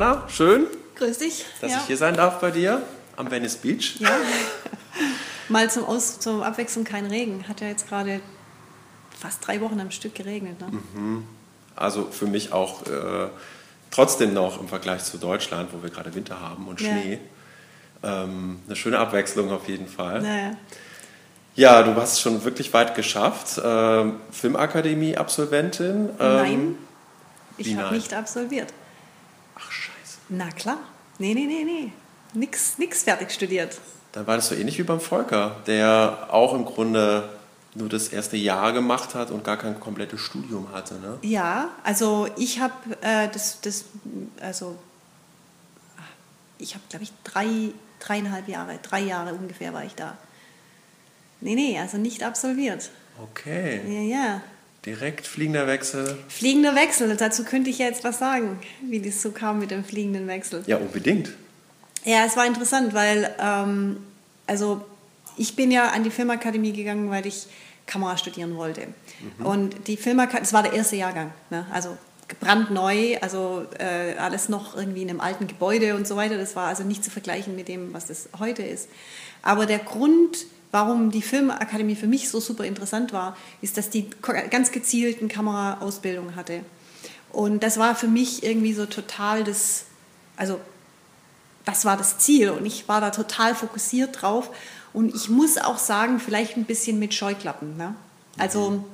Anna, schön, Grüß dich. dass ja. ich hier sein darf bei dir am Venice Beach. Ja. Mal zum, Aus, zum Abwechseln kein Regen. Hat ja jetzt gerade fast drei Wochen am Stück geregnet. Ne? Also für mich auch äh, trotzdem noch im Vergleich zu Deutschland, wo wir gerade Winter haben und Ja. Schnee. Ähm, eine schöne Abwechslung auf jeden Fall. Naja. Ja, du hast es schon wirklich weit geschafft. Ähm, Filmakademie-Absolventin. Ähm, Nein, ich habe nicht absolviert. Na klar. Nee, nee, nee, nee. Nix, nix fertig studiert. Dann war das so ähnlich wie beim Volker, der auch im Grunde nur das erste Jahr gemacht hat und gar kein komplettes Studium hatte. Ne? Ja, also ich habe äh, das, das, also ich habe, glaube ich, drei, dreieinhalb Jahre, drei Jahre ungefähr war ich da. Nee, nee, also nicht absolviert. Okay, Ja, ja. Direkt fliegender Wechsel. Fliegender Wechsel, dazu könnte ich ja jetzt was sagen, wie das so kam mit dem fliegenden Wechsel. Ja, unbedingt. Ja, es war interessant, weil ähm, also ich bin ja an die Filmakademie gegangen, weil ich Kamera studieren wollte. Und die Filmakademie, es war der erste Jahrgang, ne? also brandneu, also äh, alles noch irgendwie in einem alten Gebäude und so weiter. Das war also nicht zu vergleichen mit dem, was das heute ist. Aber der Grund, warum die Filmakademie für mich so super interessant war, ist, dass die ganz gezielten Kameraausbildung hatte. Und das war für mich irgendwie so total das, also das war das Ziel und ich war da total fokussiert drauf. Und ich muss auch sagen, vielleicht ein bisschen mit Scheuklappen. Ne? Also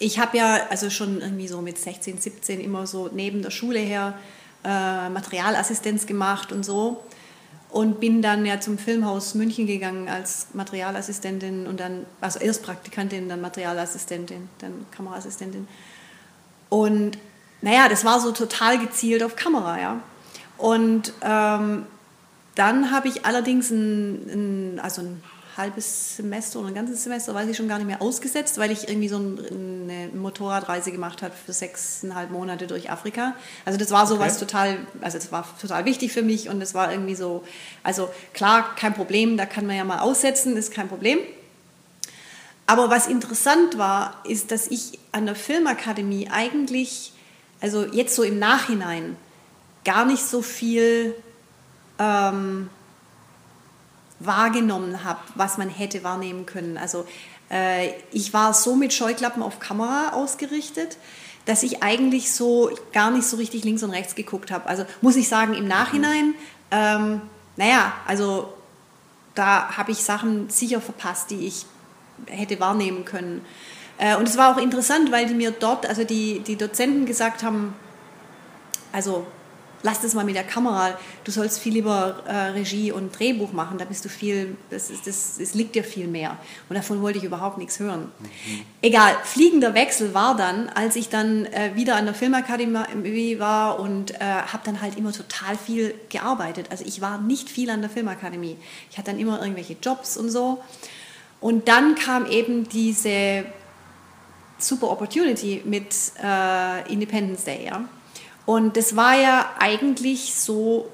ich habe ja also schon irgendwie so mit 16, 17 immer so neben der Schule her äh, Materialassistenz gemacht und so. Und bin dann ja zum Filmhaus München gegangen als Materialassistentin und dann, also erst Praktikantin, dann Materialassistentin, dann Kameraassistentin. Und naja, das war so total gezielt auf Kamera, ja. Und ähm, dann habe ich allerdings ein, ein, also ein halbes Semester oder ein ganzes Semester, weiß ich schon gar nicht mehr, ausgesetzt, weil ich irgendwie so ein, eine Motorradreise gemacht habe für sechseinhalb Monate durch Afrika. Also das war so Okay. was total, also das war total wichtig für mich und es war irgendwie so, also klar, kein Problem, da kann man ja mal aussetzen, ist kein Problem. Aber was interessant war, ist, dass ich an der Filmakademie eigentlich, also jetzt so im Nachhinein, gar nicht so viel ähm, wahrgenommen habe, was man hätte wahrnehmen können. Also äh, ich war so mit Scheuklappen auf Kamera ausgerichtet, dass ich eigentlich so gar nicht so richtig links und rechts geguckt habe. Also muss ich sagen, im Nachhinein, ähm, naja, also da habe ich Sachen sicher verpasst, die ich hätte wahrnehmen können. Äh, und es war auch interessant, weil die mir dort, also die, die Dozenten gesagt haben, also lass das mal mit der Kamera, du sollst viel lieber äh, Regie und Drehbuch machen, da bist du viel, das, ist, das, das liegt dir viel mehr. Und davon wollte ich überhaupt nichts hören. Egal, fliegender Wechsel war dann, als ich dann äh, wieder an der Filmakademie war und äh, habe dann halt immer total viel gearbeitet. Also ich war nicht viel an der Filmakademie. Ich hatte dann immer irgendwelche Jobs und so. Und dann kam eben diese super Opportunity mit äh, Independence Day, ja. Und das war ja eigentlich so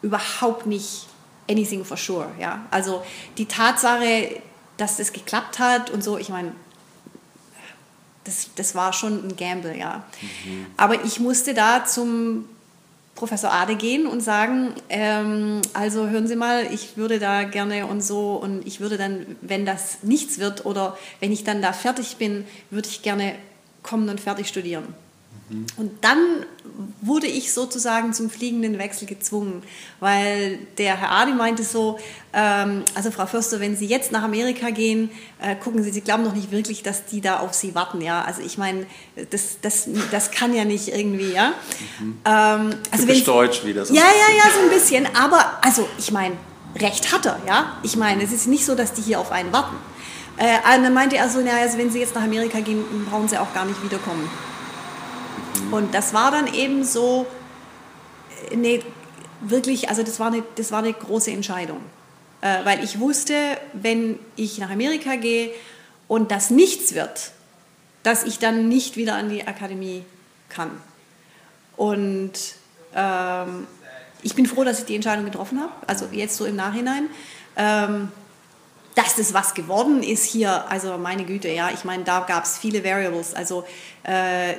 überhaupt nicht anything for sure, ja. Also die Tatsache, dass das geklappt hat und so, ich meine, das, das war schon ein Gamble, ja. Aber ich musste da zum Professor Ade gehen und sagen, ähm, also hören Sie mal, ich würde da gerne und so und ich würde dann, wenn das nichts wird oder wenn ich dann da fertig bin, würde ich gerne kommen und fertig studieren. Und dann wurde ich sozusagen zum fliegenden Wechsel gezwungen, weil der Herr Adi meinte so, ähm, also Frau Förster, wenn Sie jetzt nach Amerika gehen, äh, gucken Sie, Sie glauben doch nicht wirklich, dass die da auf Sie warten, ja. Also ich meine, das, das, das kann ja nicht irgendwie, ja. Ähm, also wenn, deutsch wieder so. ja, ja, ja, so ein bisschen. Aber, also, ich meine, recht hat er, ja. Ich meine, es ist nicht so, dass die hier auf einen warten. Äh, dann meinte er so, naja, also wenn Sie jetzt nach Amerika gehen, brauchen Sie auch gar nicht wiederkommen. Und das war dann eben so, äh, nee, wirklich, also das war eine, das war eine große Entscheidung. Äh, weil ich wusste, wenn ich nach Amerika gehe und das nichts wird, dass ich dann nicht wieder an die Akademie kann. Und ähm, ich bin froh, dass ich die Entscheidung getroffen habe, also jetzt so im Nachhinein. Ähm, dass das was geworden ist hier, also meine Güte, ja, ich meine, da gab es viele Variables. Also, äh,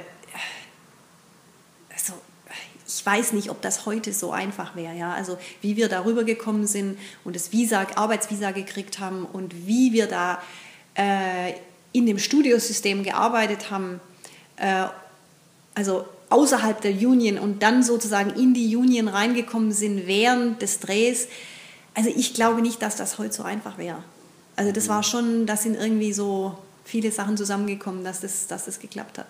ich weiß nicht, ob das heute so einfach wäre. Ja? Also wie wir darüber gekommen sind und das Visa, Arbeitsvisa gekriegt haben und wie wir da äh, in dem Studiosystem gearbeitet haben, äh, also außerhalb der Union und dann sozusagen in die Union reingekommen sind während des Drehs. Also ich glaube nicht, dass das heute so einfach wäre. Also das war schon, da sind irgendwie so viele Sachen zusammengekommen, dass das, dass das geklappt hat.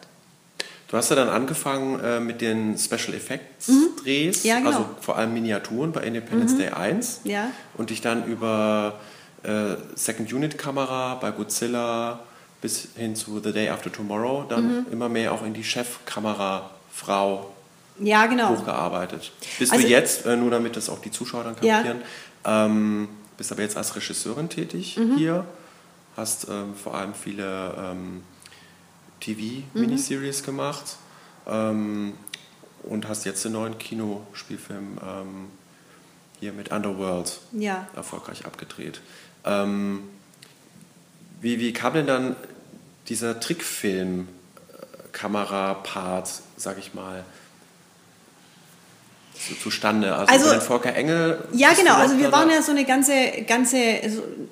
Du hast ja dann angefangen äh, mit den Special Effects mhm. Drehs, ja, genau. also vor allem Miniaturen bei Independence mhm. Day 1 ja. und dich dann über äh, Second Unit Kamera bei Godzilla bis hin zu The Day After Tomorrow dann mhm. immer mehr auch in die Chefkamerafrau ja, genau. hochgearbeitet. Bist also, du jetzt, äh, nur damit das auch die Zuschauer dann kapieren, ja. ähm, bist aber jetzt als Regisseurin tätig mhm. hier, hast ähm, vor allem viele ähm, TV-Miniseries mhm. gemacht ähm, und hast jetzt den neuen Kinospielfilm ähm, hier mit Underworld ja. erfolgreich abgedreht. Ähm, wie, wie kam denn dann dieser Trickfilm-Kamera-Part, sag ich mal, zu, zustande? Also, also den Volker Engel? Ja, genau. Also wir waren ja so eine ganze, ganze,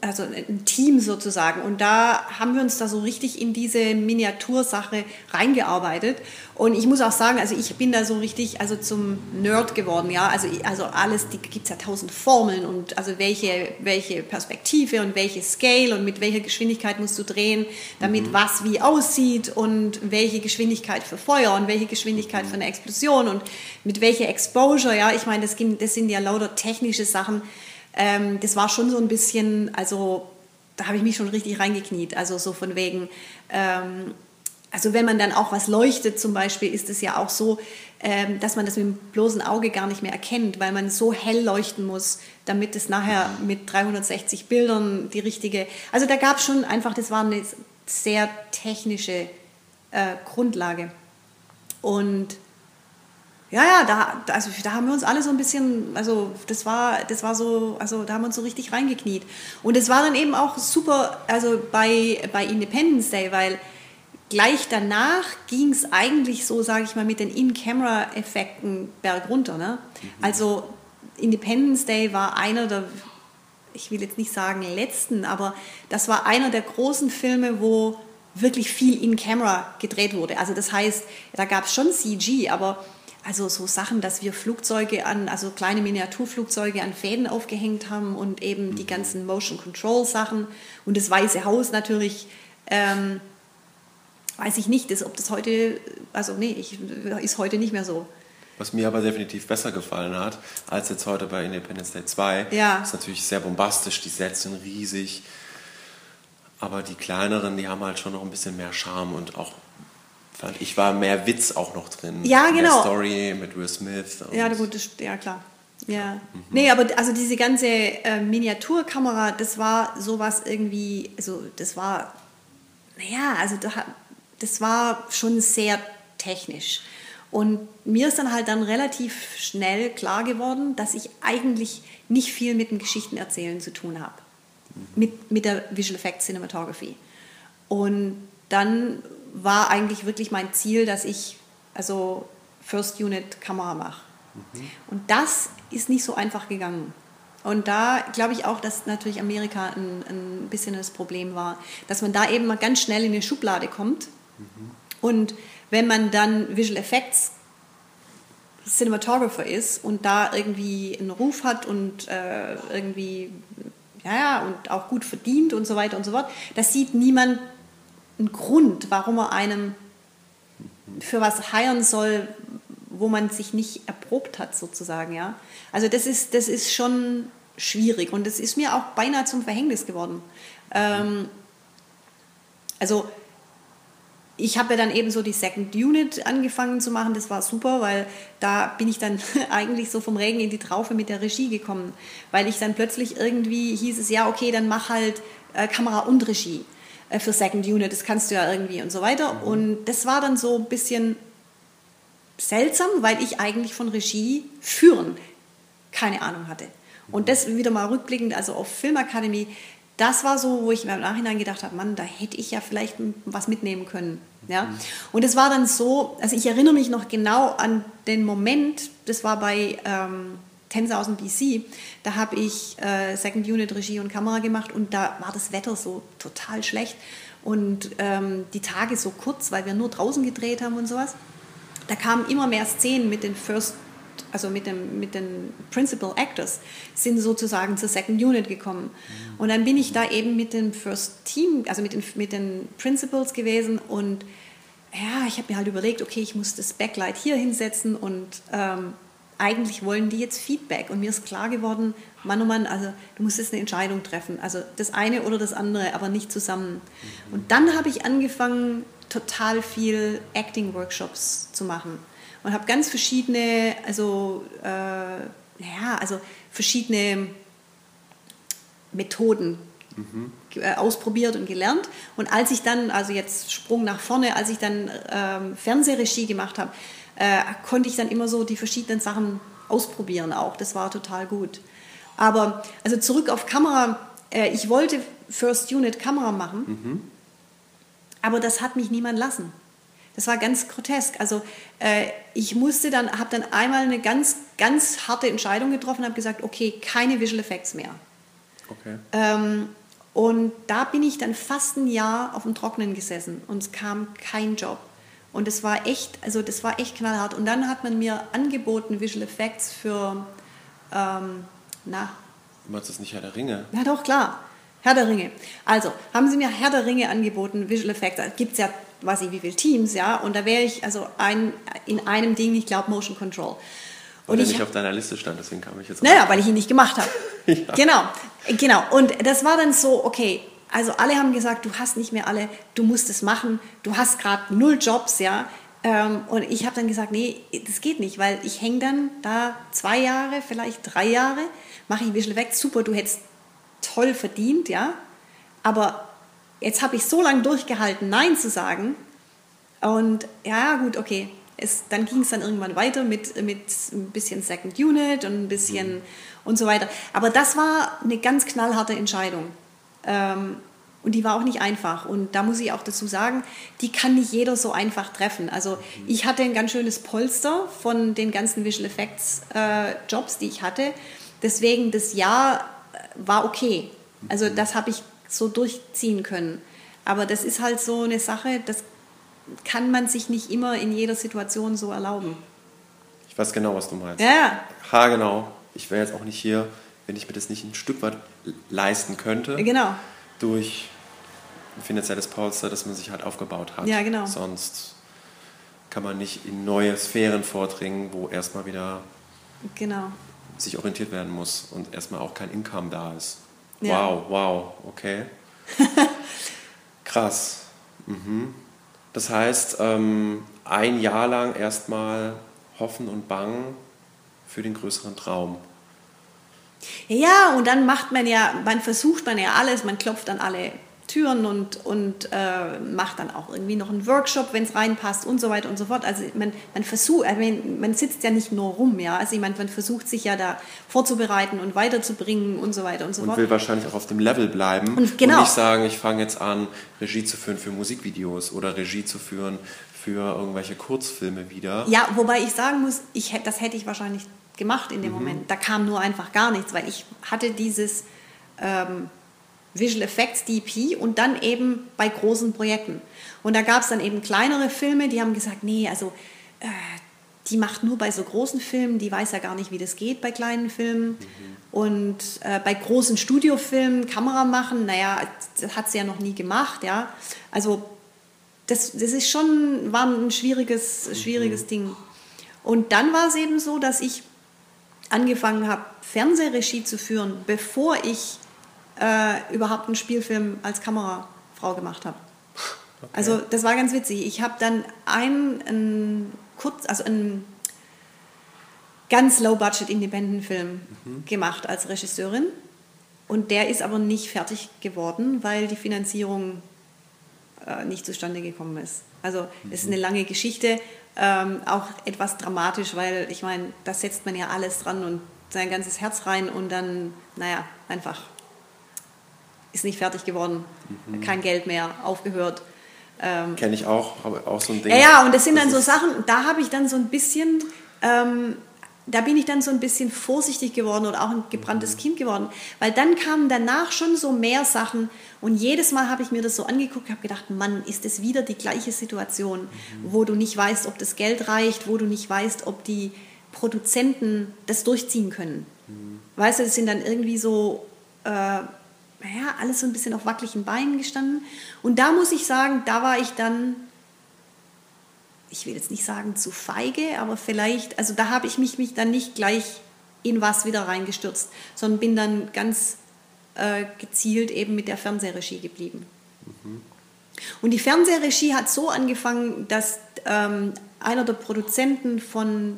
also ein Team sozusagen. Und da haben wir uns da so richtig in diese Miniatursache reingearbeitet. Und ich muss auch sagen, also ich bin da so richtig also zum Nerd geworden, ja. Also, also alles, die gibt es ja tausend Formeln und also welche, welche Perspektive und welche Scale und mit welcher Geschwindigkeit musst du drehen, damit mhm. was wie aussieht und welche Geschwindigkeit für Feuer und welche Geschwindigkeit für eine Explosion und mit welcher Exposure, ja. Ich meine, das, das sind ja lauter technische Sachen. Ähm, das war schon so ein bisschen, also da habe ich mich schon richtig reingekniet. Also so von wegen, ähm, also wenn man dann auch was leuchtet zum Beispiel, ist es ja auch so, ähm, dass man das mit dem bloßen Auge gar nicht mehr erkennt, weil man so hell leuchten muss, damit es nachher mit 360 Bildern die richtige... Also da gab es schon einfach, das war eine sehr technische äh, Grundlage. Und ja, ja, da, also da haben wir uns alle so ein bisschen, also das war, das war so, also da haben wir uns so richtig reingekniet. Und es war dann eben auch super, also bei, bei Independence Day, weil gleich danach ging es eigentlich so, sage ich mal, mit den In-Camera-Effekten bergunter. Ne? Mhm. Also Independence Day war einer der, ich will jetzt nicht sagen letzten, aber das war einer der großen Filme, wo wirklich viel In-Camera gedreht wurde. Also das heißt, da gab es schon CG, aber also so Sachen, dass wir Flugzeuge an, also kleine Miniaturflugzeuge an Fäden aufgehängt haben und eben die mhm. ganzen Motion Control Sachen und das Weiße Haus natürlich. Ähm, weiß ich nicht, ob das heute, also nee, ich, ist heute nicht mehr so. Was mir aber definitiv besser gefallen hat, als jetzt heute bei Independence Day 2, ja. ist natürlich sehr bombastisch, die Sets sind riesig, aber die kleineren, die haben halt schon noch ein bisschen mehr Charme und auch fand ich war mehr Witz auch noch drin. Ja, genau. Mehr Story mit Will Smith. Ja, gut, das, ja klar. Ja. Mhm. Nee, aber also diese ganze äh, Miniaturkamera, das war sowas irgendwie, also das war, naja, also da, das war schon sehr technisch. Und mir ist dann halt dann relativ schnell klar geworden, dass ich eigentlich nicht viel mit dem Geschichtenerzählen zu tun habe. Mit, mit der Visual Effects Cinematography. Und dann war eigentlich wirklich mein Ziel, dass ich also First Unit Kamera mache. Mhm. Und das ist nicht so einfach gegangen. Und da glaube ich auch, dass natürlich Amerika ein, ein bisschen das Problem war, dass man da eben mal ganz schnell in eine Schublade kommt und wenn man dann Visual Effects Cinematographer ist und da irgendwie einen Ruf hat und äh, irgendwie, ja, ja, und auch gut verdient und so weiter und so fort, da sieht niemand einen Grund, warum er einem für was heiern soll, wo man sich nicht erprobt hat, sozusagen, ja. Also das ist, das ist schon schwierig und das ist mir auch beinahe zum Verhängnis geworden. Ähm, also ich habe ja dann eben so die Second Unit angefangen zu machen. Das war super, weil da bin ich dann eigentlich so vom Regen in die Traufe mit der Regie gekommen. Weil ich dann plötzlich irgendwie hieß es, ja, okay, dann mach halt äh, Kamera und Regie äh, für Second Unit. Das kannst du ja irgendwie und so weiter. Mhm. Und das war dann so ein bisschen seltsam, weil ich eigentlich von Regie führen keine Ahnung hatte. Und das wieder mal rückblickend, also auf Filmakademie, das war so, wo ich mir im Nachhinein gedacht habe, Mann, da hätte ich ja vielleicht was mitnehmen können. Ja? Mhm. Und es war dann so, also ich erinnere mich noch genau an den Moment, das war bei ähm, 10.000 BC, da habe ich äh, Second Unit Regie und Kamera gemacht und da war das Wetter so total schlecht und ähm, die Tage so kurz, weil wir nur draußen gedreht haben und sowas. Da kamen immer mehr Szenen mit den First also mit, dem, mit den Principal Actors, sind sozusagen zur Second Unit gekommen. Mhm. Und dann bin ich da eben mit dem First Team, also mit den, mit den Principals gewesen und ja, ich habe mir halt überlegt, okay, ich muss das Backlight hier hinsetzen und ähm, eigentlich wollen die jetzt Feedback. Und mir ist klar geworden, Mann, oh Mann, also du musst jetzt eine Entscheidung treffen. Also das eine oder das andere, aber nicht zusammen. Mhm. Und dann habe ich angefangen, total viel Acting-Workshops zu machen und habe ganz verschiedene, also, äh, ja, also verschiedene Methoden mhm. ausprobiert und gelernt. Und als ich dann, also jetzt Sprung nach vorne, als ich dann ähm, Fernsehregie gemacht habe, äh, konnte ich dann immer so die verschiedenen Sachen ausprobieren auch. Das war total gut. Aber also zurück auf Kamera, äh, ich wollte First Unit Kamera machen, mhm. aber das hat mich niemand lassen. Das war ganz grotesk. Also äh, ich musste dann, habe dann einmal eine ganz, ganz harte Entscheidung getroffen, habe gesagt, okay, keine Visual Effects mehr. Okay. Ähm, und da bin ich dann fast ein Jahr auf dem Trockenen gesessen und es kam kein Job. Und das war echt, also das war echt knallhart. Und dann hat man mir angeboten Visual Effects für, ähm, na. Du meinst das nicht Herr der Ringe? Ja, doch, klar. Herr der Ringe. Also, haben Sie mir Herr der Ringe angeboten, Visual Effects. Da gibt es ja weiß ich wie viele Teams, ja, und da wäre ich also ein, in einem Ding, ich glaube Motion Control. Und weil er nicht auf deiner Liste stand, deswegen kam ich jetzt. Naja, weil ich ihn nicht gemacht habe. ja. Genau, genau. Und das war dann so, okay, also alle haben gesagt, du hast nicht mehr alle, du musst es machen, du hast gerade null Jobs, ja. Ähm, und ich habe dann gesagt, nee, das geht nicht, weil ich hänge dann da zwei Jahre, vielleicht drei Jahre, mache ich Visual Effects, super, du hättest toll verdient, ja. Aber jetzt habe ich so lange durchgehalten, Nein zu sagen. Und ja, gut, okay. Es, dann ging es dann irgendwann weiter mit, mit ein bisschen Second Unit und ein bisschen mhm. und so weiter. Aber das war eine ganz knallharte Entscheidung. Ähm, und die war auch nicht einfach. Und da muss ich auch dazu sagen, die kann nicht jeder so einfach treffen. Also mhm. ich hatte ein ganz schönes Polster von den ganzen Visual Effects äh, Jobs, die ich hatte. Deswegen das Jahr war okay. Also mhm. das habe ich so durchziehen können. Aber das ist halt so eine Sache, das kann man sich nicht immer in jeder Situation so erlauben. Ich weiß genau, was du meinst. Ja. Ha, genau. Ich wäre jetzt auch nicht hier, wenn ich mir das nicht ein Stück weit leisten könnte. Genau. Durch ein finanzielles Polster, das man sich halt aufgebaut hat. Ja, genau. Sonst kann man nicht in neue Sphären vordringen, wo erstmal wieder genau. sich orientiert werden muss und erstmal auch kein Income da ist. Ja. Wow, wow, okay. Krass. Mhm. Das heißt, ähm, ein Jahr lang erstmal hoffen und bangen für den größeren Traum. Ja, und dann macht man ja, man versucht man ja alles, man klopft an alle Türen und, und äh, macht dann auch irgendwie noch einen Workshop, wenn es reinpasst und so weiter und so fort. Also man, man versucht, man, man sitzt ja nicht nur rum, ja. Also ich meine, man versucht sich ja da vorzubereiten und weiterzubringen und so weiter und so und fort. Und will wahrscheinlich auch auf dem Level bleiben und, genau. und nicht sagen, ich fange jetzt an, Regie zu führen für Musikvideos oder Regie zu führen für irgendwelche Kurzfilme wieder. Ja, wobei ich sagen muss, ich, das hätte ich wahrscheinlich gemacht in dem mhm. Moment. Da kam nur einfach gar nichts, weil ich hatte dieses... Ähm, Visual Effects DP und dann eben bei großen Projekten. Und da gab es dann eben kleinere Filme, die haben gesagt, nee, also äh, die macht nur bei so großen Filmen, die weiß ja gar nicht, wie das geht bei kleinen Filmen. Mhm. Und äh, bei großen Studiofilmen Kamera machen, naja, das hat sie ja noch nie gemacht, ja. Also das, das ist schon, war ein schwieriges, schwieriges mhm. Ding. Und dann war es eben so, dass ich angefangen habe, Fernsehregie zu führen, bevor ich äh, überhaupt einen Spielfilm als Kamerafrau gemacht habe. Okay. Also das war ganz witzig. Ich habe dann einen, einen kurz, also einen ganz low-budget Independent-Film mhm. gemacht als Regisseurin. Und der ist aber nicht fertig geworden, weil die Finanzierung äh, nicht zustande gekommen ist. Also es mhm. ist eine lange Geschichte, ähm, auch etwas dramatisch, weil ich meine, da setzt man ja alles dran und sein ganzes Herz rein und dann, naja, einfach ist nicht fertig geworden, mhm. kein Geld mehr, aufgehört. Ähm, Kenne ich auch, habe auch so ein Ding. Ja, ja, und das sind dann so Sachen, da habe ich dann so ein bisschen, ähm, da bin ich dann so ein bisschen vorsichtig geworden oder auch ein gebranntes mhm. Kind geworden, weil dann kamen danach schon so mehr Sachen und jedes Mal habe ich mir das so angeguckt, habe gedacht, Mann, ist es wieder die gleiche Situation, mhm. wo du nicht weißt, ob das Geld reicht, wo du nicht weißt, ob die Produzenten das durchziehen können. Mhm. Weißt du, das sind dann irgendwie so äh, naja, alles so ein bisschen auf wackeligen Beinen gestanden. Und da muss ich sagen, da war ich dann, ich will jetzt nicht sagen zu feige, aber vielleicht, also da habe ich mich, mich dann nicht gleich in was wieder reingestürzt, sondern bin dann ganz äh, gezielt eben mit der Fernsehregie geblieben. Mhm. Und die Fernsehregie hat so angefangen, dass ähm, einer der Produzenten von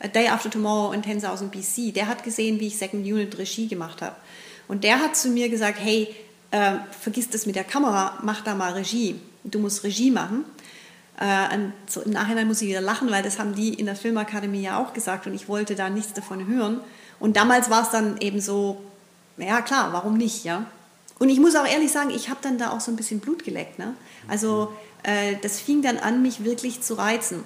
A Day After Tomorrow in 10.000 BC, der hat gesehen, wie ich Second Unit Regie gemacht habe. Und der hat zu mir gesagt, hey, äh, vergiss das mit der Kamera, mach da mal Regie. Du musst Regie machen. Äh, so Im Nachhinein muss ich wieder lachen, weil das haben die in der Filmakademie ja auch gesagt und ich wollte da nichts davon hören. Und damals war es dann eben so, ja klar, warum nicht, ja. Und ich muss auch ehrlich sagen, ich habe dann da auch so ein bisschen Blut geleckt. Ne? Also äh, das fing dann an, mich wirklich zu reizen.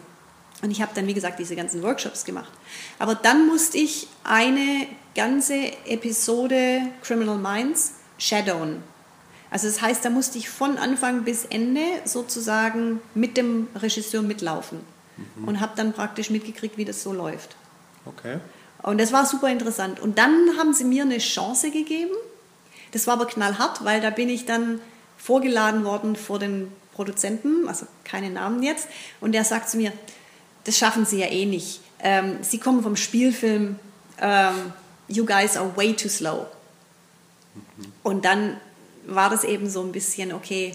Und ich habe dann, wie gesagt, diese ganzen Workshops gemacht. Aber dann musste ich eine ganze Episode Criminal Minds shadowen. Also das heißt, da musste ich von Anfang bis Ende sozusagen mit dem Regisseur mitlaufen mhm. und habe dann praktisch mitgekriegt, wie das so läuft. Okay. Und das war super interessant. Und dann haben sie mir eine Chance gegeben. Das war aber knallhart, weil da bin ich dann vorgeladen worden vor den Produzenten, also keine Namen jetzt. Und der sagt zu mir, das schaffen sie ja eh nicht. Ähm, sie kommen vom Spielfilm ähm, You guys are way too slow. Mhm. Und dann war das eben so ein bisschen, okay,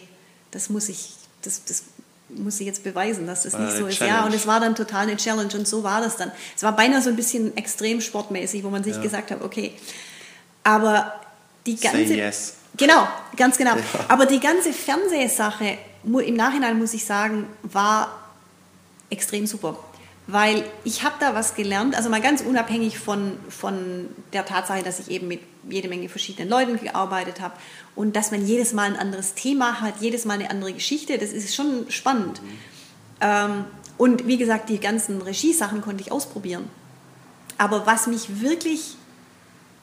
das muss ich, das, das muss ich jetzt beweisen, dass das war nicht so ist. Ja, und es war dann total eine Challenge und so war das dann. Es war beinahe so ein bisschen extrem sportmäßig, wo man sich ja. gesagt hat, okay, aber die ganze... Say yes. Genau, ganz genau. Ja. Aber die ganze Fernsehsache, im Nachhinein muss ich sagen, war extrem super. Weil ich habe da was gelernt, also mal ganz unabhängig von, von der Tatsache, dass ich eben mit jede Menge verschiedenen Leuten gearbeitet habe und dass man jedes Mal ein anderes Thema hat, jedes Mal eine andere Geschichte, das ist schon spannend. Mhm. Ähm, und wie gesagt, die ganzen Regiesachen konnte ich ausprobieren. Aber was mich wirklich,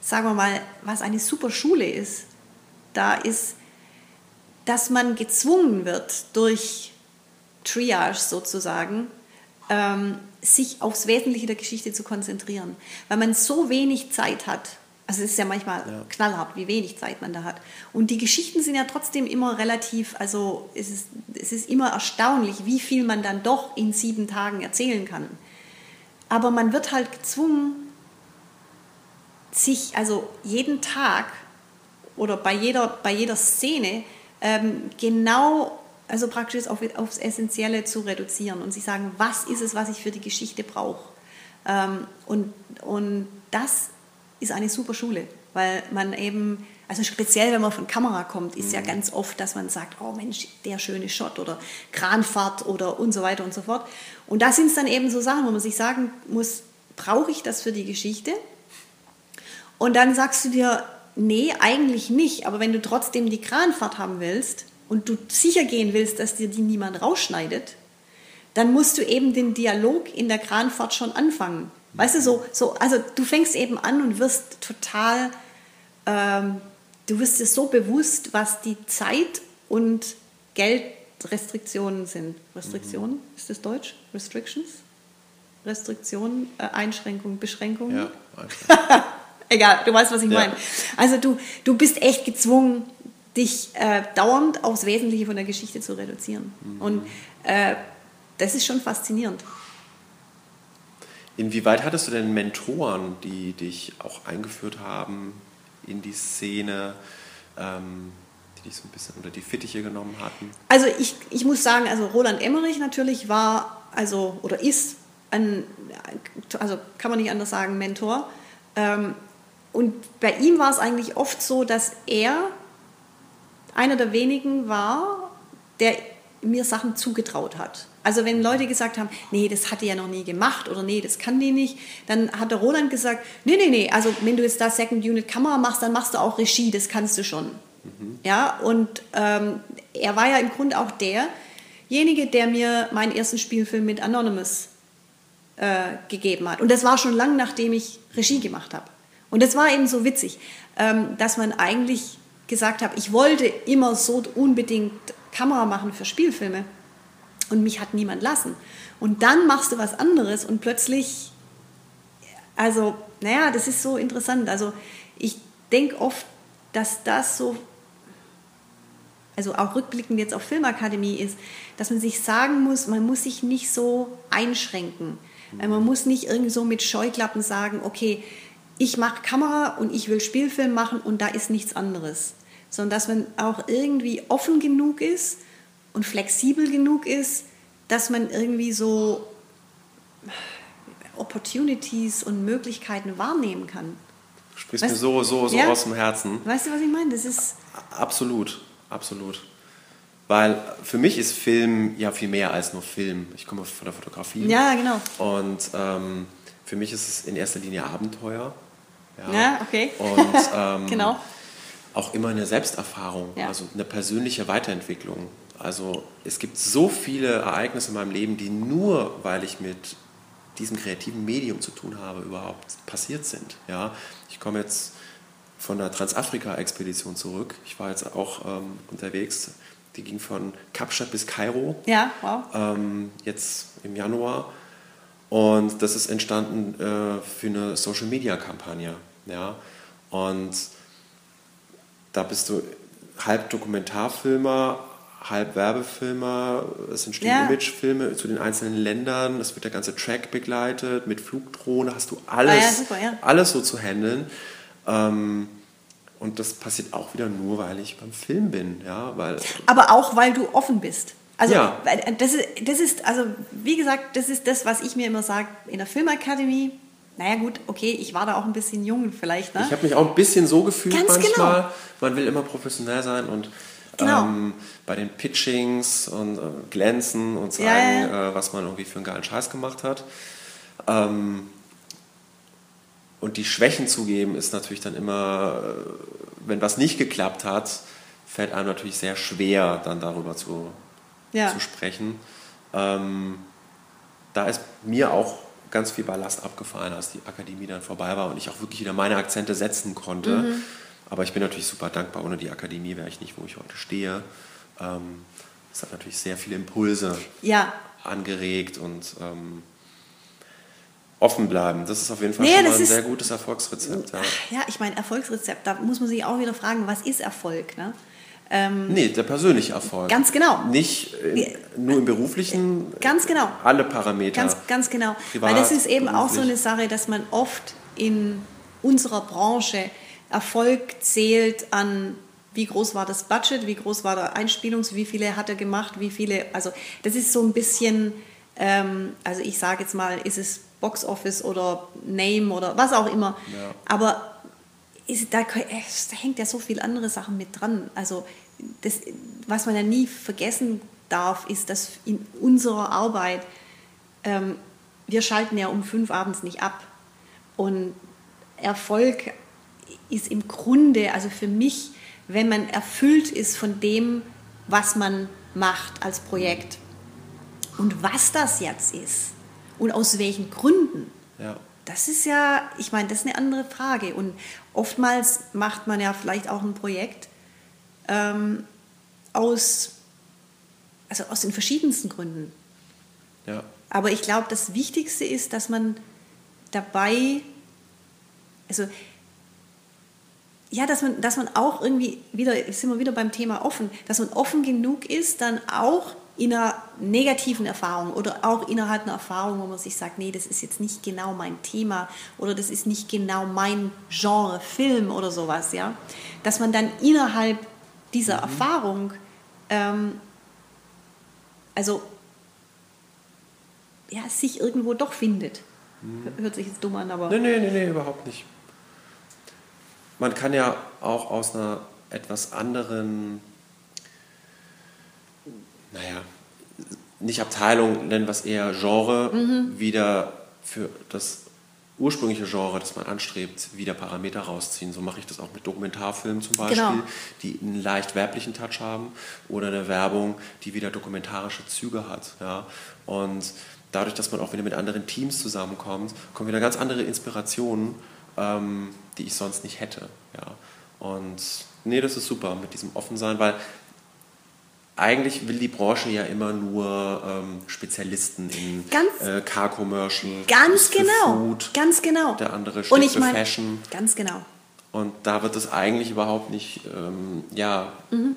sagen wir mal, was eine super Schule ist, da ist, dass man gezwungen wird durch Triage sozusagen, ähm, sich aufs Wesentliche der Geschichte zu konzentrieren. Weil man so wenig Zeit hat. Also es ist ja manchmal ja. knallhart, wie wenig Zeit man da hat. Und die Geschichten sind ja trotzdem immer relativ, also es ist, es ist immer erstaunlich, wie viel man dann doch in sieben Tagen erzählen kann. Aber man wird halt gezwungen, sich also jeden Tag oder bei jeder, bei jeder Szene ähm, genau also praktisch auf, aufs Essentielle zu reduzieren und sich sagen, was ist es, was ich für die Geschichte brauche. Ähm, und, und das ist eine super Schule, weil man eben, also speziell wenn man von Kamera kommt, ist mhm. ja ganz oft, dass man sagt, oh Mensch, der schöne Shot oder Kranfahrt oder und so weiter und so fort. Und da sind es dann eben so Sachen, wo man sich sagen muss, brauche ich das für die Geschichte? Und dann sagst du dir, nee, eigentlich nicht, aber wenn du trotzdem die Kranfahrt haben willst, und du sicher gehen willst, dass dir die niemand rausschneidet, dann musst du eben den Dialog in der Kranfahrt schon anfangen. Weißt du, so, so also du fängst eben an und wirst total, ähm, du wirst dir so bewusst, was die Zeit und Geldrestriktionen sind. Restriktionen, mhm. ist das Deutsch? Restrictions? Restriktionen, äh, Einschränkungen, Beschränkungen? Ja, Einschränkungen. Egal, du weißt, was ich ja. meine. Also du, du bist echt gezwungen, dich äh, dauernd aufs Wesentliche von der Geschichte zu reduzieren. Mhm. Und äh, das ist schon faszinierend. Inwieweit hattest du denn Mentoren, die dich auch eingeführt haben in die Szene, ähm, die dich so ein bisschen unter die Fittiche genommen hatten? Also ich, ich muss sagen, also Roland Emmerich natürlich war, also oder ist ein, also kann man nicht anders sagen, Mentor. Ähm, und bei ihm war es eigentlich oft so, dass er einer der wenigen war, der mir Sachen zugetraut hat. Also wenn Leute gesagt haben, nee, das hat die ja noch nie gemacht oder nee, das kann die nicht, dann hat der Roland gesagt, nee, nee, nee, also wenn du jetzt da Second Unit Kamera machst, dann machst du auch Regie, das kannst du schon. Mhm. Ja, und ähm, er war ja im Grunde auch derjenige, der mir meinen ersten Spielfilm mit Anonymous äh, gegeben hat. Und das war schon lang, nachdem ich Regie gemacht habe. Und das war eben so witzig, ähm, dass man eigentlich gesagt hat, ich wollte immer so unbedingt Kamera machen für Spielfilme. Und mich hat niemand lassen. Und dann machst du was anderes und plötzlich, also, naja, das ist so interessant. Also, ich denke oft, dass das so, also auch rückblickend jetzt auf Filmakademie ist, dass man sich sagen muss, man muss sich nicht so einschränken. Man muss nicht irgendwie so mit Scheuklappen sagen, okay, ich mache Kamera und ich will Spielfilm machen und da ist nichts anderes. Sondern dass man auch irgendwie offen genug ist und flexibel genug ist, dass man irgendwie so Opportunities und Möglichkeiten wahrnehmen kann. Du sprichst weißt, mir so, so, so ja? aus dem Herzen. Weißt du, was ich meine? Das ist. Absolut, absolut. Weil für mich ist Film ja viel mehr als nur Film. Ich komme von der Fotografie. Ja, genau. Und ähm, für mich ist es in erster Linie Abenteuer. Ja, ja okay. Und ähm, genau. auch immer eine Selbsterfahrung, ja. also eine persönliche Weiterentwicklung. Also es gibt so viele Ereignisse in meinem Leben, die nur, weil ich mit diesem kreativen Medium zu tun habe, überhaupt passiert sind. Ja, ich komme jetzt von der Transafrika-Expedition zurück. Ich war jetzt auch ähm, unterwegs. Die ging von Kapstadt bis Kairo. Ja, wow. Ähm, jetzt im Januar. Und das ist entstanden äh, für eine Social-Media-Kampagne. Ja? Und da bist du halb Dokumentarfilmer, halb Werbefilmer, es entstehen ja. Imagefilme zu den einzelnen Ländern, es wird der ganze Track begleitet, mit Flugdrohne hast du alles, ah ja, super, ja. alles so zu handeln. Ähm, und das passiert auch wieder nur, weil ich beim Film bin. Ja, weil Aber auch, weil du offen bist. Also ja. das, ist, das ist, also wie gesagt, das ist das, was ich mir immer sage in der Filmakademie. Naja gut, okay, ich war da auch ein bisschen jung vielleicht. Ne? Ich habe mich auch ein bisschen so gefühlt Ganz manchmal. Genau. Man will immer professionell sein und genau. ähm, bei den Pitchings und äh, glänzen und zeigen, ja, ja. Äh, was man irgendwie für einen geilen Scheiß gemacht hat. Ähm, und die Schwächen zugeben ist natürlich dann immer, äh, wenn was nicht geklappt hat, fällt einem natürlich sehr schwer, dann darüber zu, ja. zu sprechen. Ähm, da ist mir auch ganz viel Ballast abgefallen, als die Akademie dann vorbei war und ich auch wirklich wieder meine Akzente setzen konnte. Mhm. Aber ich bin natürlich super dankbar. Ohne die Akademie wäre ich nicht, wo ich heute stehe. Ähm, es hat natürlich sehr viele Impulse ja. angeregt und ähm, offen bleiben. Das ist auf jeden Fall nee, schon mal ein sehr gutes Erfolgsrezept. Ja, ja ich meine, Erfolgsrezept, da muss man sich auch wieder fragen, was ist Erfolg? Ne? Ähm, nee, der persönliche Erfolg. Ganz genau. Nicht in, nur im beruflichen. Ganz genau. Alle Parameter. Ganz, ganz genau. Privat, Weil das ist eben auch so eine Sache, dass man oft in unserer Branche Erfolg zählt an wie groß war das Budget, wie groß war der Einspielungs, wie viele hat er gemacht, wie viele, also das ist so ein bisschen, ähm, also ich sage jetzt mal, ist es Box Office oder Name oder was auch immer, ja. aber ist, da, da, hängt ja so viel andere Sachen mit dran. Also das, was man ja nie vergessen darf, ist, dass in unserer Arbeit, ähm, wir schalten ja um fünf abends nicht ab. Und Erfolg ist im Grunde, also für mich, wenn man erfüllt ist von dem, was man macht als Projekt. Und was das jetzt ist und aus welchen Gründen. Ja. Das ist ja, ich meine, das ist eine andere Frage. Und oftmals macht man ja vielleicht auch ein Projekt ähm, aus, also aus den verschiedensten Gründen. Ja. Aber ich glaube, das Wichtigste ist, dass man dabei, also ja, dass man, dass man auch irgendwie wieder, sind wir wieder beim Thema offen, dass man offen genug ist, dann auch in einer negativen Erfahrung oder auch innerhalb einer Erfahrung, wo man sich sagt, nee, das ist jetzt nicht genau mein Thema oder das ist nicht genau mein Genre Film oder sowas, ja, dass man dann innerhalb dieser mhm. Erfahrung, ähm, also ja, sich irgendwo doch findet. Mhm. Hört sich jetzt dumm an, aber. Nee, nee, nee, nee, überhaupt nicht. Man kann ja auch aus einer etwas anderen naja, nicht Abteilung, nennen es eher Genre, mhm. wieder für das ursprüngliche Genre, das man anstrebt, wieder Parameter rausziehen. So mache ich das auch mit Dokumentarfilmen zum Beispiel, genau. die einen leicht werblichen Touch haben oder eine Werbung, die wieder dokumentarische Züge hat. Ja? Und dadurch, dass man auch wieder mit anderen Teams zusammenkommt, kommen wieder ganz andere Inspirationen, ähm, die ich sonst nicht hätte. Ja? Und nee, das ist super mit diesem Offensein, weil eigentlich will die Branche ja immer nur ähm, Spezialisten in äh, Car-Commercial. Ganz genau. Food, ganz genau. Der andere steht Und ich für mein, Fashion. Ganz genau. Und da wird es eigentlich überhaupt nicht ähm, ja, mhm.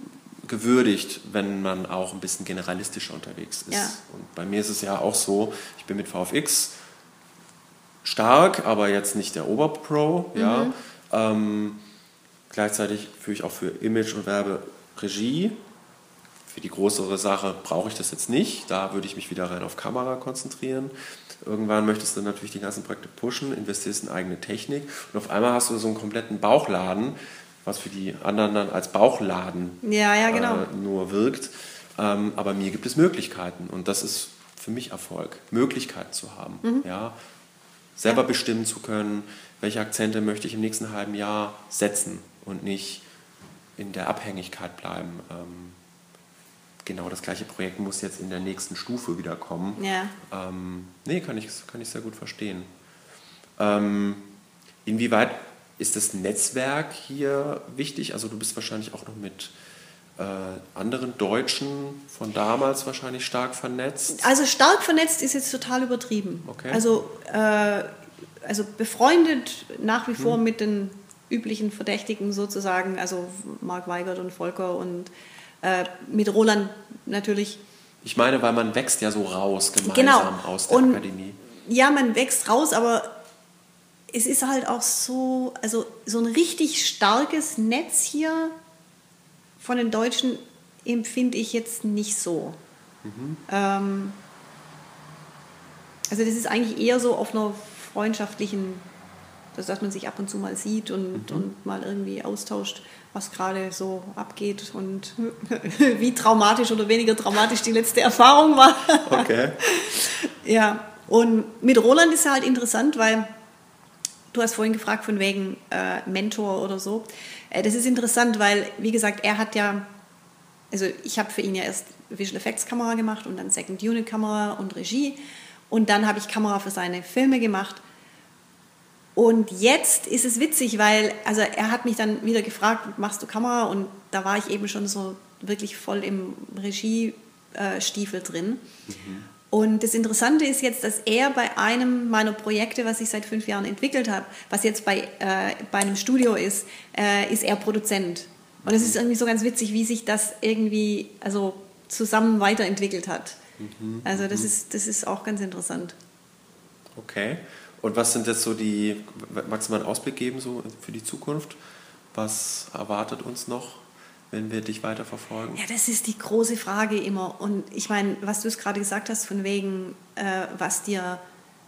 gewürdigt, wenn man auch ein bisschen generalistischer unterwegs ist. Ja. Und bei mir ist es ja auch so, ich bin mit VFX stark, aber jetzt nicht der Oberpro. Mhm. Ja. Ähm, gleichzeitig führe ich auch für Image und Werbe Regie für die größere Sache brauche ich das jetzt nicht. Da würde ich mich wieder rein auf Kamera konzentrieren. Irgendwann möchtest du natürlich die ganzen Projekte pushen, investierst in eigene Technik und auf einmal hast du so einen kompletten Bauchladen, was für die anderen dann als Bauchladen ja, ja, genau. äh, nur wirkt. Ähm, aber mir gibt es Möglichkeiten und das ist für mich Erfolg, Möglichkeiten zu haben. Mhm. Ja? Selber bestimmen zu können, welche Akzente möchte ich im nächsten halben Jahr setzen und nicht in der Abhängigkeit bleiben. Ähm, genau das gleiche Projekt muss jetzt in der nächsten Stufe wieder kommen. Ja. Ähm, nee, kann ich, kann ich sehr gut verstehen. Ähm, inwieweit ist das Netzwerk hier wichtig? Also du bist wahrscheinlich auch noch mit anderen Deutschen von damals wahrscheinlich stark vernetzt. Also stark vernetzt ist jetzt total übertrieben. Okay. Also, äh, also befreundet nach wie vor hm. mit den üblichen Verdächtigen sozusagen, also Marc Weigert und Volker und äh, mit Roland natürlich. Ich meine, weil man wächst ja so raus gemeinsam genau. aus der Und, Akademie. Ja, man wächst raus, aber es ist halt auch so, also so ein richtig starkes Netz hier von den Deutschen empfinde ich jetzt nicht so. Mhm. Ähm, also das ist eigentlich eher so auf einer freundschaftlichen, dass man sich ab und zu mal sieht und, mhm. und mal irgendwie austauscht was gerade so abgeht und wie traumatisch oder weniger traumatisch die letzte Erfahrung war. Okay. ja, und mit Roland ist ja halt interessant, weil du hast vorhin gefragt von wegen äh, Mentor oder so. Äh, das ist interessant, weil, wie gesagt, er hat ja, also ich habe für ihn ja erst Visual Effects Kamera gemacht und dann Second Unit Kamera und Regie und dann habe ich Kamera für seine Filme gemacht und jetzt ist es witzig, weil also er hat mich dann wieder gefragt, machst du Kamera? Und da war ich eben schon so wirklich voll im Regiestiefel drin. Mhm. Und das Interessante ist jetzt, dass er bei einem meiner Projekte, was ich seit fünf Jahren entwickelt habe, was jetzt bei, äh, bei einem Studio ist, äh, ist er Produzent. Und es ist irgendwie so ganz witzig, wie sich das irgendwie also zusammen weiterentwickelt hat. Mhm. Also das mhm. ist, das ist auch ganz interessant. Okay. Und was sind jetzt so die, magst du mal einen Ausblick geben so für die Zukunft? Was erwartet uns noch, wenn wir dich weiterverfolgen? Ja, das ist die große Frage immer. Und ich meine, was du es gerade gesagt hast, von wegen, äh, was dir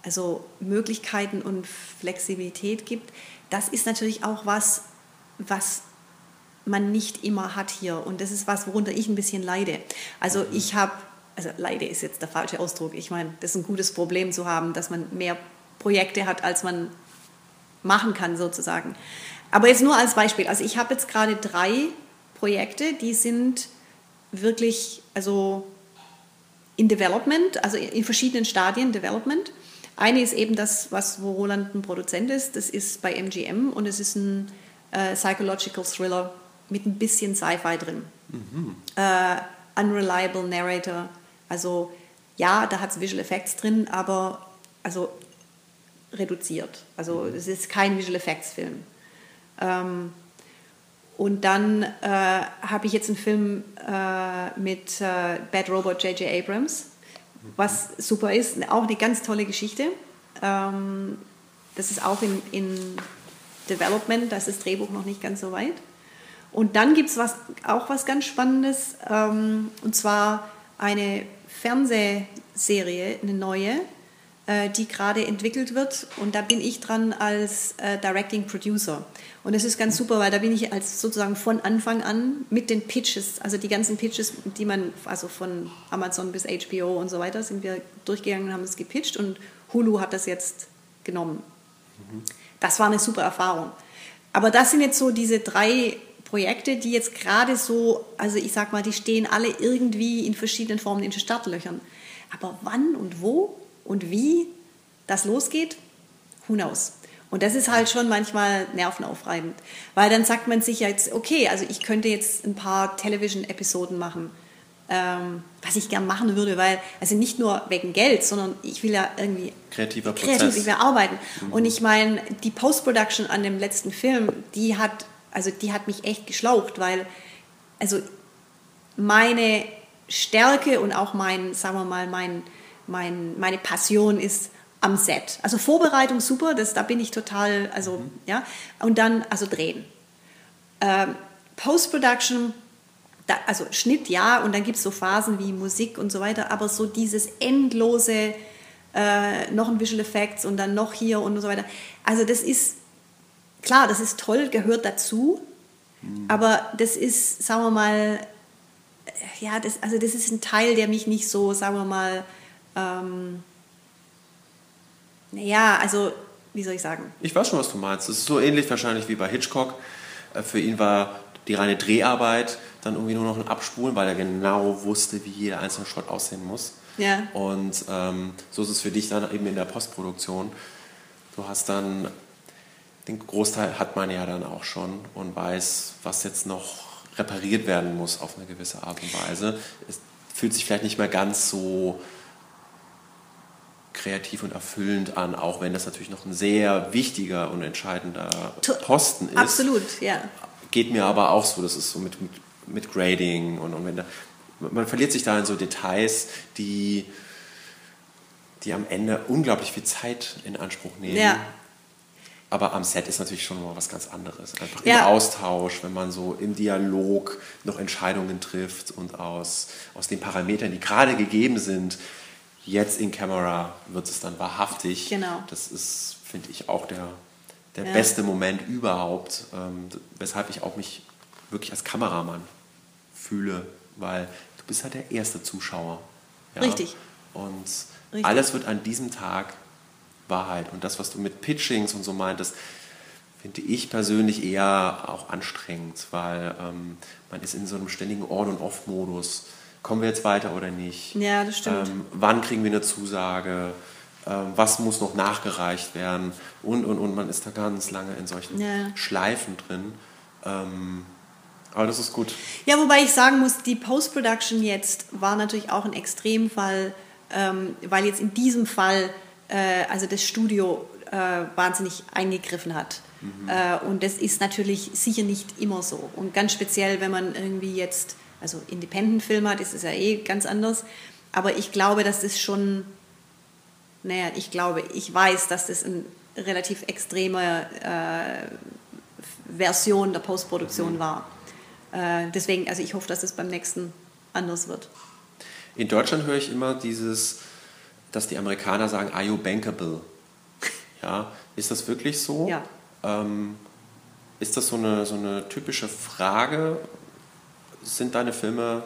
also Möglichkeiten und Flexibilität gibt, das ist natürlich auch was, was man nicht immer hat hier. Und das ist was, worunter ich ein bisschen leide. Also mhm. ich habe, also leide ist jetzt der falsche Ausdruck. Ich meine, das ist ein gutes Problem zu haben, dass man mehr Projekte hat, als man machen kann sozusagen. Aber jetzt nur als Beispiel. Also ich habe jetzt gerade drei Projekte, die sind wirklich also in Development, also in verschiedenen Stadien Development. Eine ist eben das, was wo Roland ein Produzent ist. Das ist bei MGM und es ist ein äh, Psychological Thriller mit ein bisschen Sci-Fi drin. Mhm. Äh, unreliable Narrator. Also ja, da hat es Visual Effects drin, aber also reduziert. Also es ist kein Visual Effects Film. Ähm, und dann äh, habe ich jetzt einen Film äh, mit äh, Bad Robot J.J. Abrams, was super ist. Auch eine ganz tolle Geschichte. Ähm, das ist auch in, in Development, da ist das Drehbuch noch nicht ganz so weit. Und dann gibt es was, auch was ganz Spannendes, ähm, und zwar eine Fernsehserie, eine neue, die gerade entwickelt wird. Und da bin ich dran als äh, Directing Producer. Und das ist ganz super, weil da bin ich als sozusagen von Anfang an mit den Pitches, also die ganzen Pitches, die man, also von Amazon bis HBO und so weiter, sind wir durchgegangen und haben es gepitcht und Hulu hat das jetzt genommen. Das war eine super Erfahrung. Aber das sind jetzt so diese drei Projekte, die jetzt gerade so, also ich sag mal, die stehen alle irgendwie in verschiedenen Formen in den Startlöchern. Aber wann und wo und wie das losgeht, who knows. Und das ist halt schon manchmal nervenaufreibend, weil dann sagt man sich jetzt, okay, also ich könnte jetzt ein paar Television-Episoden machen, ähm, was ich gern machen würde, weil, also nicht nur wegen Geld, sondern ich will ja irgendwie kreativer Prozess. kreativ, will arbeiten. Mhm. Und ich meine, die Post-Production an dem letzten Film, die hat also die hat mich echt geschlaucht, weil also meine Stärke und auch mein, sagen wir mal, mein, mein, meine Passion ist am Set. Also Vorbereitung super, das, da bin ich total, also mhm. ja, und dann also drehen. Ähm, Post-Production, also Schnitt ja, und dann gibt es so Phasen wie Musik und so weiter, aber so dieses endlose, äh, noch ein Visual Effects und dann noch hier und so weiter. Also das ist klar, das ist toll, gehört dazu, mhm. aber das ist, sagen wir mal, ja, das, also das ist ein Teil, der mich nicht so, sagen wir mal, ähm, naja, also wie soll ich sagen? Ich weiß schon, was du meinst. Es ist so ähnlich wahrscheinlich wie bei Hitchcock. Äh, für ihn war die reine Dreharbeit dann irgendwie nur noch ein Abspulen, weil er genau wusste, wie jeder einzelne Shot aussehen muss. Ja. Und ähm, so ist es für dich dann eben in der Postproduktion. Du hast dann den Großteil hat man ja dann auch schon und weiß, was jetzt noch repariert werden muss auf eine gewisse Art und Weise. Es fühlt sich vielleicht nicht mehr ganz so kreativ und erfüllend an, auch wenn das natürlich noch ein sehr wichtiger und entscheidender Posten ist. Absolut, ja. Geht mir aber auch so, das ist so mit, mit, mit Grading und, und wenn da, man verliert sich da in so Details, die, die am Ende unglaublich viel Zeit in Anspruch nehmen. Ja aber am Set ist natürlich schon mal was ganz anderes. Einfach ja. im Austausch, wenn man so im Dialog noch Entscheidungen trifft und aus, aus den Parametern, die gerade gegeben sind, jetzt in Camera wird es dann wahrhaftig. Genau. Das ist, finde ich, auch der, der ja. beste Moment überhaupt, ähm, weshalb ich auch mich wirklich als Kameramann fühle, weil du bist halt der erste Zuschauer. Ja? Richtig. Und Richtig. alles wird an diesem Tag Wahrheit. Und das, was du mit Pitchings und so meintest, finde ich persönlich eher auch anstrengend, weil ähm, man ist in so einem ständigen On- und Off-Modus. Kommen wir jetzt weiter oder nicht? Ja, das stimmt. Ähm, wann kriegen wir eine Zusage? Ähm, was muss noch nachgereicht werden? Und, und, und man ist da ganz lange in solchen ja. Schleifen drin. Ähm, aber das ist gut. Ja, wobei ich sagen muss, die Post-Production jetzt war natürlich auch ein Extremfall, ähm, weil jetzt in diesem Fall äh, also das Studio äh, wahnsinnig eingegriffen hat. Mhm. Äh, und das ist natürlich sicher nicht immer so. Und ganz speziell, wenn man irgendwie jetzt, also Independent-Film hat, ist ja eh ganz anders. Aber ich glaube, dass das schon, naja, ich glaube, ich weiß, dass das eine relativ extreme äh, Version der Postproduktion mhm. war. Äh, deswegen, also ich hoffe, dass es das beim nächsten anders wird. In Deutschland höre ich immer dieses dass die Amerikaner sagen, are you bankable? Ja, ist das wirklich so? Ja. Ähm, ist das so eine, so eine typische Frage? Sind deine Filme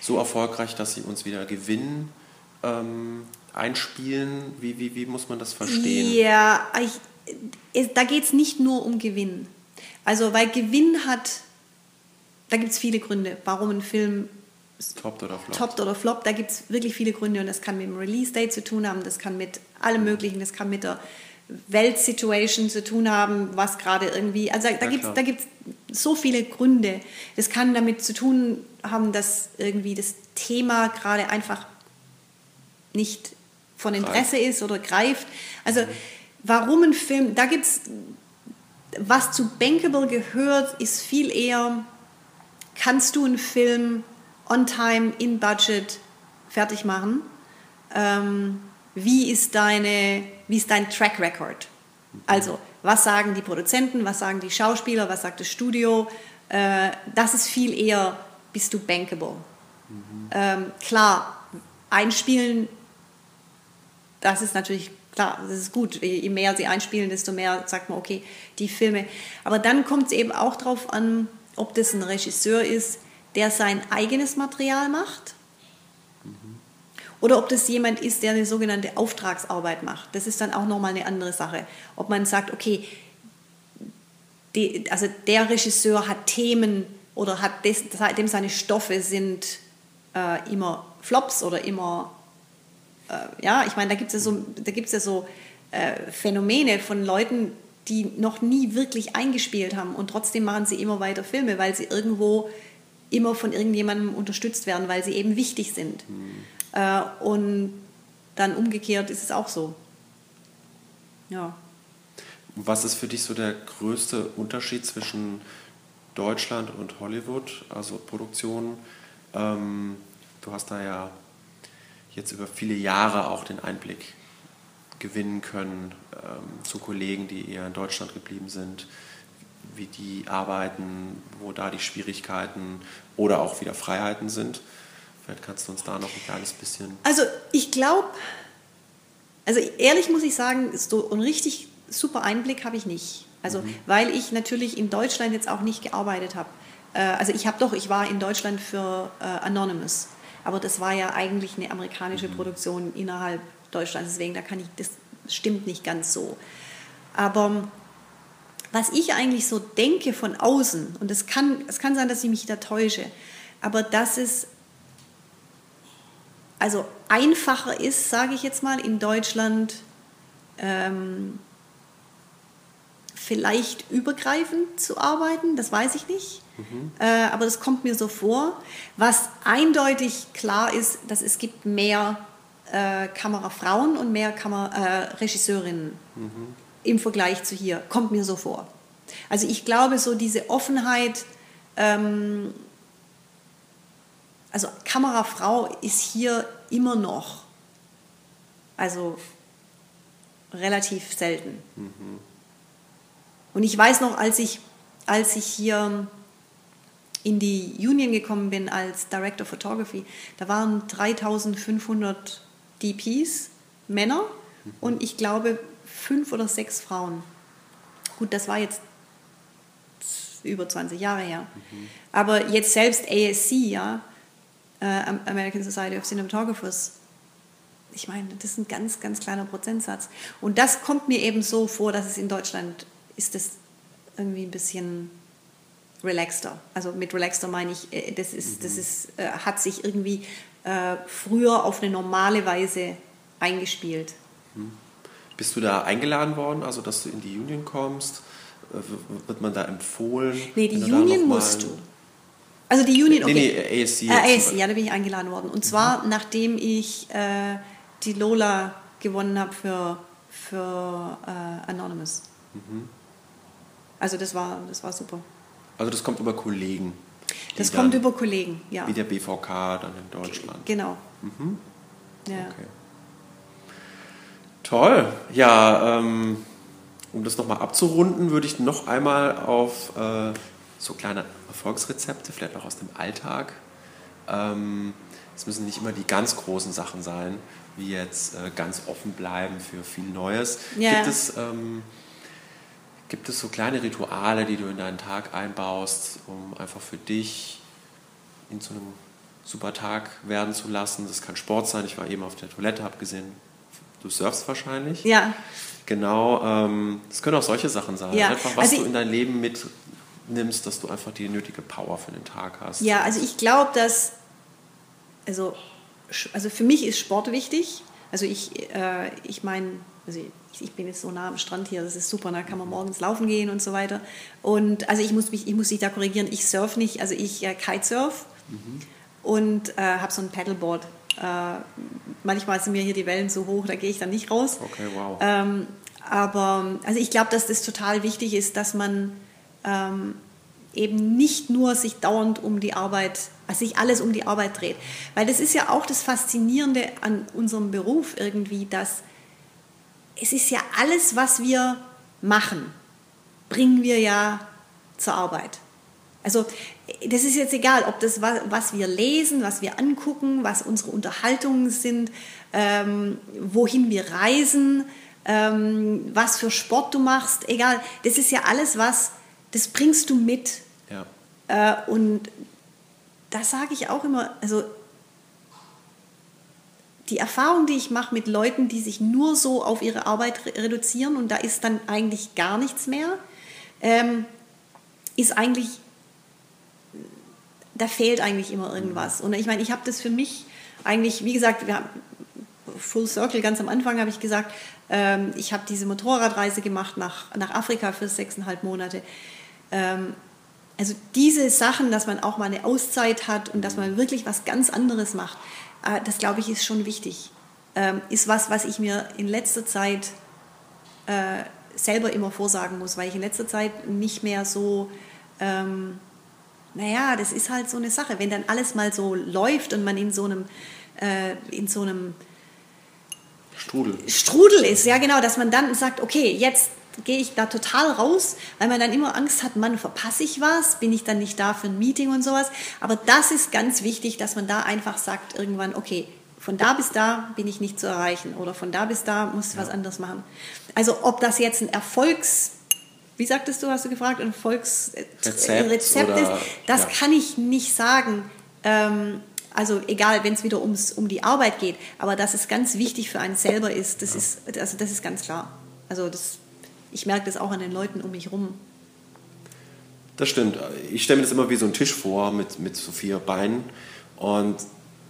so erfolgreich, dass sie uns wieder gewinnen, ähm, einspielen? Wie, wie, wie muss man das verstehen? Ja, ich, da geht es nicht nur um Gewinn. Also, weil Gewinn hat, da gibt es viele Gründe, warum ein Film Toppt oder floppt. Toppt oder floppt, da gibt es wirklich viele Gründe und das kann mit dem Release-Date zu tun haben, das kann mit allem Möglichen, das kann mit der Weltsituation zu tun haben, was gerade irgendwie, also da ja, gibt es so viele Gründe. Das kann damit zu tun haben, dass irgendwie das Thema gerade einfach nicht von Interesse greift. ist oder greift. Also mhm. warum ein Film, da gibt es, was zu Bankable gehört, ist viel eher, kannst du einen Film on time, in budget fertig machen. Ähm, wie ist deine, wie ist dein Track Record? Also, was sagen die Produzenten, was sagen die Schauspieler, was sagt das Studio? Äh, das ist viel eher, bist du bankable? Mhm. Ähm, klar, einspielen, das ist natürlich klar, das ist gut. Je mehr sie einspielen, desto mehr sagt man, okay, die Filme. Aber dann kommt es eben auch darauf an, ob das ein Regisseur ist, der sein eigenes Material macht. Oder ob das jemand ist, der eine sogenannte Auftragsarbeit macht. Das ist dann auch nochmal eine andere Sache. Ob man sagt, okay, die, also der Regisseur hat Themen oder hat des, dem seine Stoffe sind äh, immer Flops oder immer, äh, ja, ich meine, da gibt es ja so, da gibt's ja so äh, Phänomene von Leuten, die noch nie wirklich eingespielt haben und trotzdem machen sie immer weiter Filme, weil sie irgendwo immer von irgendjemandem unterstützt werden, weil sie eben wichtig sind. Mhm. Äh, und dann umgekehrt ist es auch so. Ja. Was ist für dich so der größte Unterschied zwischen Deutschland und Hollywood, also Produktionen? Ähm, du hast da ja jetzt über viele Jahre auch den Einblick gewinnen können ähm, zu Kollegen, die eher in Deutschland geblieben sind, wie die arbeiten, wo da die Schwierigkeiten oder auch wieder Freiheiten sind. Vielleicht kannst du uns da noch ein kleines bisschen. Also ich glaube, also ehrlich muss ich sagen, so einen richtig super Einblick habe ich nicht. Also mhm. weil ich natürlich in Deutschland jetzt auch nicht gearbeitet habe. Äh, also ich habe doch, ich war in Deutschland für äh, Anonymous, aber das war ja eigentlich eine amerikanische mhm. Produktion innerhalb Deutschlands, deswegen da kann ich, das stimmt nicht ganz so. Aber was ich eigentlich so denke von außen, und es kann, es kann sein, dass ich mich da täusche, aber dass es also einfacher ist, sage ich jetzt mal, in Deutschland ähm, vielleicht übergreifend zu arbeiten, das weiß ich nicht. Mhm. Äh, aber das kommt mir so vor. Was eindeutig klar ist, dass es gibt mehr äh, Kamerafrauen und mehr Kameraregisseurinnen äh, mhm. im Vergleich zu hier. Kommt mir so vor. Also ich glaube, so diese Offenheit, ähm, also Kamerafrau ist hier immer noch, also relativ selten. Mhm. Und ich weiß noch, als ich, als ich hier in die Union gekommen bin als Director Photography, da waren 3500 DPs, Männer, mhm. und ich glaube fünf oder sechs Frauen. Gut, das war jetzt über 20 Jahre her. Mhm. Aber jetzt selbst ASC, ja, American Society of Cinematographers, ich meine, das ist ein ganz, ganz kleiner Prozentsatz. Und das kommt mir eben so vor, dass es in Deutschland ist das irgendwie ein bisschen relaxter. Also mit relaxter meine ich, äh, das, ist, das mhm. ist, äh, hat sich irgendwie äh, früher auf eine normale Weise eingespielt. Mhm. Bist du da eingeladen worden, also dass du in die Union kommst? Äh, wird man da empfohlen? Nee, die Union musst du. Also die Union, okay. Nee, nee, ASC. Äh, ASC, ja, da bin ich eingeladen worden. Und zwar, mhm. nachdem ich äh, die Lola gewonnen habe für, für äh, Anonymous. Mhm. Also das war, das war super. Also das kommt über Kollegen? Das kommt über Kollegen, ja. Wie der BVK dann in Deutschland? Genau. Mhm. Ja. Okay. Toll. Ja, ähm, um das nochmal abzurunden, würde ich noch einmal auf äh, so kleine Erfolgsrezepte, vielleicht auch aus dem Alltag. Ähm, es müssen nicht immer die ganz großen Sachen sein, wie jetzt äh, ganz offen bleiben für viel Neues. Ja. Gibt es ähm, Gibt es so kleine Rituale, die du in deinen Tag einbaust, um einfach für dich in so einem super Tag werden zu lassen? Das kann Sport sein. Ich war eben auf der Toilette, habe gesehen, du surfst wahrscheinlich. Ja. Genau. Ähm, das können auch solche Sachen sein. Ja. Einfach, was also du in dein Leben mitnimmst, dass du einfach die nötige Power für den Tag hast. Ja, also ich glaube, dass, also, also für mich ist Sport wichtig. Also ich, äh, ich meine, also ich bin jetzt so nah am Strand hier, das ist super, da kann man morgens laufen gehen und so weiter. Und also ich muss mich, ich muss dich da korrigieren, ich surf nicht, also ich äh, Kitesurf mhm. und äh, habe so ein Paddleboard. Äh, manchmal sind mir hier die Wellen so hoch, da gehe ich dann nicht raus. Okay, wow. Ähm, aber also ich glaube, dass das total wichtig ist, dass man ähm, eben nicht nur sich dauernd um die Arbeit, also sich alles um die Arbeit dreht. Weil das ist ja auch das Faszinierende an unserem Beruf irgendwie, dass es ist ja alles, was wir machen, bringen wir ja zur Arbeit. Also das ist jetzt egal, ob das was wir lesen, was wir angucken, was unsere Unterhaltungen sind, ähm, wohin wir reisen, ähm, was für Sport du machst, egal. Das ist ja alles, was das bringst du mit. Ja. Äh, und da sage ich auch immer, also die Erfahrung, die ich mache mit Leuten, die sich nur so auf ihre Arbeit re reduzieren und da ist dann eigentlich gar nichts mehr, ähm, ist eigentlich, da fehlt eigentlich immer irgendwas. Und ich meine, ich habe das für mich eigentlich, wie gesagt, wir haben Full Circle, ganz am Anfang habe ich gesagt, ähm, ich habe diese Motorradreise gemacht nach, nach Afrika für sechseinhalb Monate. Ähm, also diese Sachen, dass man auch mal eine Auszeit hat und dass man wirklich was ganz anderes macht, äh, das glaube ich ist schon wichtig. Ähm, ist was, was ich mir in letzter Zeit äh, selber immer vorsagen muss, weil ich in letzter Zeit nicht mehr so, ähm, naja, das ist halt so eine Sache. Wenn dann alles mal so läuft und man in so einem, äh, in so einem Strudel. Strudel ist, ja genau, dass man dann sagt, okay, jetzt gehe ich da total raus, weil man dann immer Angst hat, man verpasse ich was, bin ich dann nicht da für ein Meeting und sowas. Aber das ist ganz wichtig, dass man da einfach sagt irgendwann, okay, von da bis da bin ich nicht zu erreichen oder von da bis da muss ich ja. was anderes machen. Also ob das jetzt ein Erfolgs wie sagtest du, hast du gefragt, ein Erfolgsrezept Rezept ist, das ja. kann ich nicht sagen. Ähm, also egal, wenn es wieder ums, um die Arbeit geht, aber dass es ganz wichtig für einen selber ist, das, ja. ist, also das ist ganz klar. Also das, ich merke das auch an den Leuten um mich herum. Das stimmt. Ich stelle mir das immer wie so ein Tisch vor mit, mit so vier Beinen. Und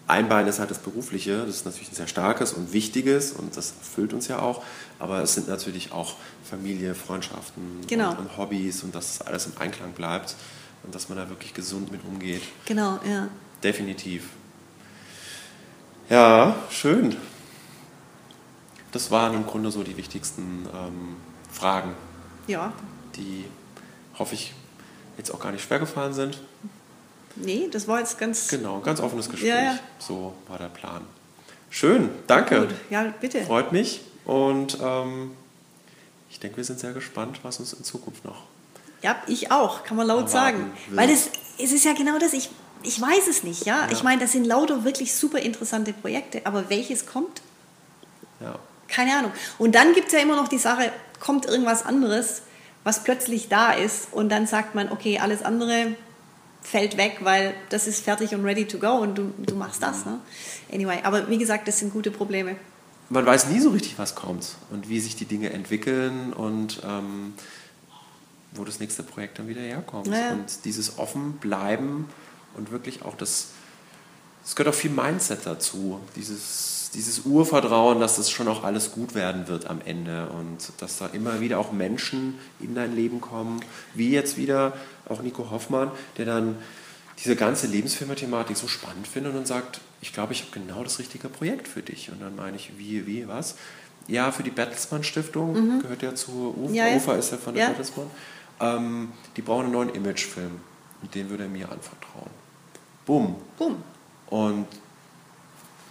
ein Bein ist halt das Berufliche, das ist natürlich ein sehr starkes und wichtiges und das erfüllt uns ja auch. Aber es sind natürlich auch Familie, Freundschaften genau. und, und, Hobbys und dass alles im Einklang bleibt und dass man da wirklich gesund mit umgeht. Genau, ja. Definitiv. Ja, schön. Das waren im Grunde so die wichtigsten ähm, Fragen. Ja. Die, hoffe ich, jetzt auch gar nicht schwer gefallen sind. Nee, das war jetzt ganz. Genau, ganz offenes Gespräch. Ja, ja. So war der Plan. Schön, danke. Gut. Ja, bitte. Freut mich. Und ähm, ich denke, wir sind sehr gespannt, was uns in Zukunft noch. Ja, ich auch, kann man laut sagen. Will. Weil es, es ist ja genau das, ich, ich weiß es nicht, ja. ja. Ich meine, das sind lauter wirklich super interessante Projekte, aber welches kommt? Ja. Keine Ahnung. Und dann gibt es ja immer noch die Sache, kommt irgendwas anderes, was plötzlich da ist und dann sagt man, okay, alles andere fällt weg, weil das ist fertig und ready to go und du, du machst das. Ne? Anyway, aber wie gesagt, das sind gute Probleme. Man weiß nie so richtig, was kommt und wie sich die Dinge entwickeln und ähm, wo das nächste Projekt dann wieder herkommt. Ja. Und dieses offen bleiben und wirklich auch das, es gehört auch viel Mindset dazu, dieses dieses Urvertrauen, dass das schon auch alles gut werden wird am Ende und dass da immer wieder auch Menschen in dein Leben kommen, wie jetzt wieder auch Nico Hoffmann, der dann diese ganze Lebensfilmer-Thematik so spannend findet und sagt, ich glaube, ich habe genau das richtige Projekt für dich. Und dann meine ich, wie, wie, was? Ja, für die Bertelsmann Stiftung, mhm. gehört ja zu Ufa, ja, ja. Ufa ist ja von der ja. Bertelsmann. Ähm, die brauchen einen neuen Imagefilm und den würde er mir anvertrauen. Bumm. Bumm. Und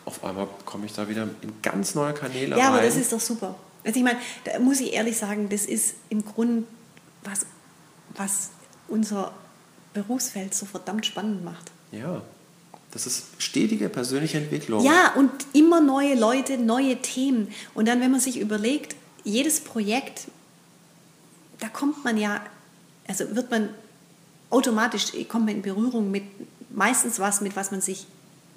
auf einmal komme ich da wieder in ganz neue Kanäle ja, rein. aber das ist doch super. Also ich meine, da muss ich ehrlich sagen, das ist im Grunde, was, was unser Berufsfeld so verdammt spannend macht. Ja, das ist stetige persönliche Entwicklung. Ja, und immer neue Leute, neue Themen. Und dann, wenn man sich überlegt, jedes Projekt, da kommt man ja, also wird man automatisch, kommt man in Berührung mit meistens was, mit was man sich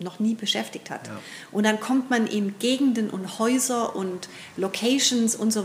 noch nie beschäftigt hat. Ja. Und dann kommt man in Gegenden und Häuser und Locations und so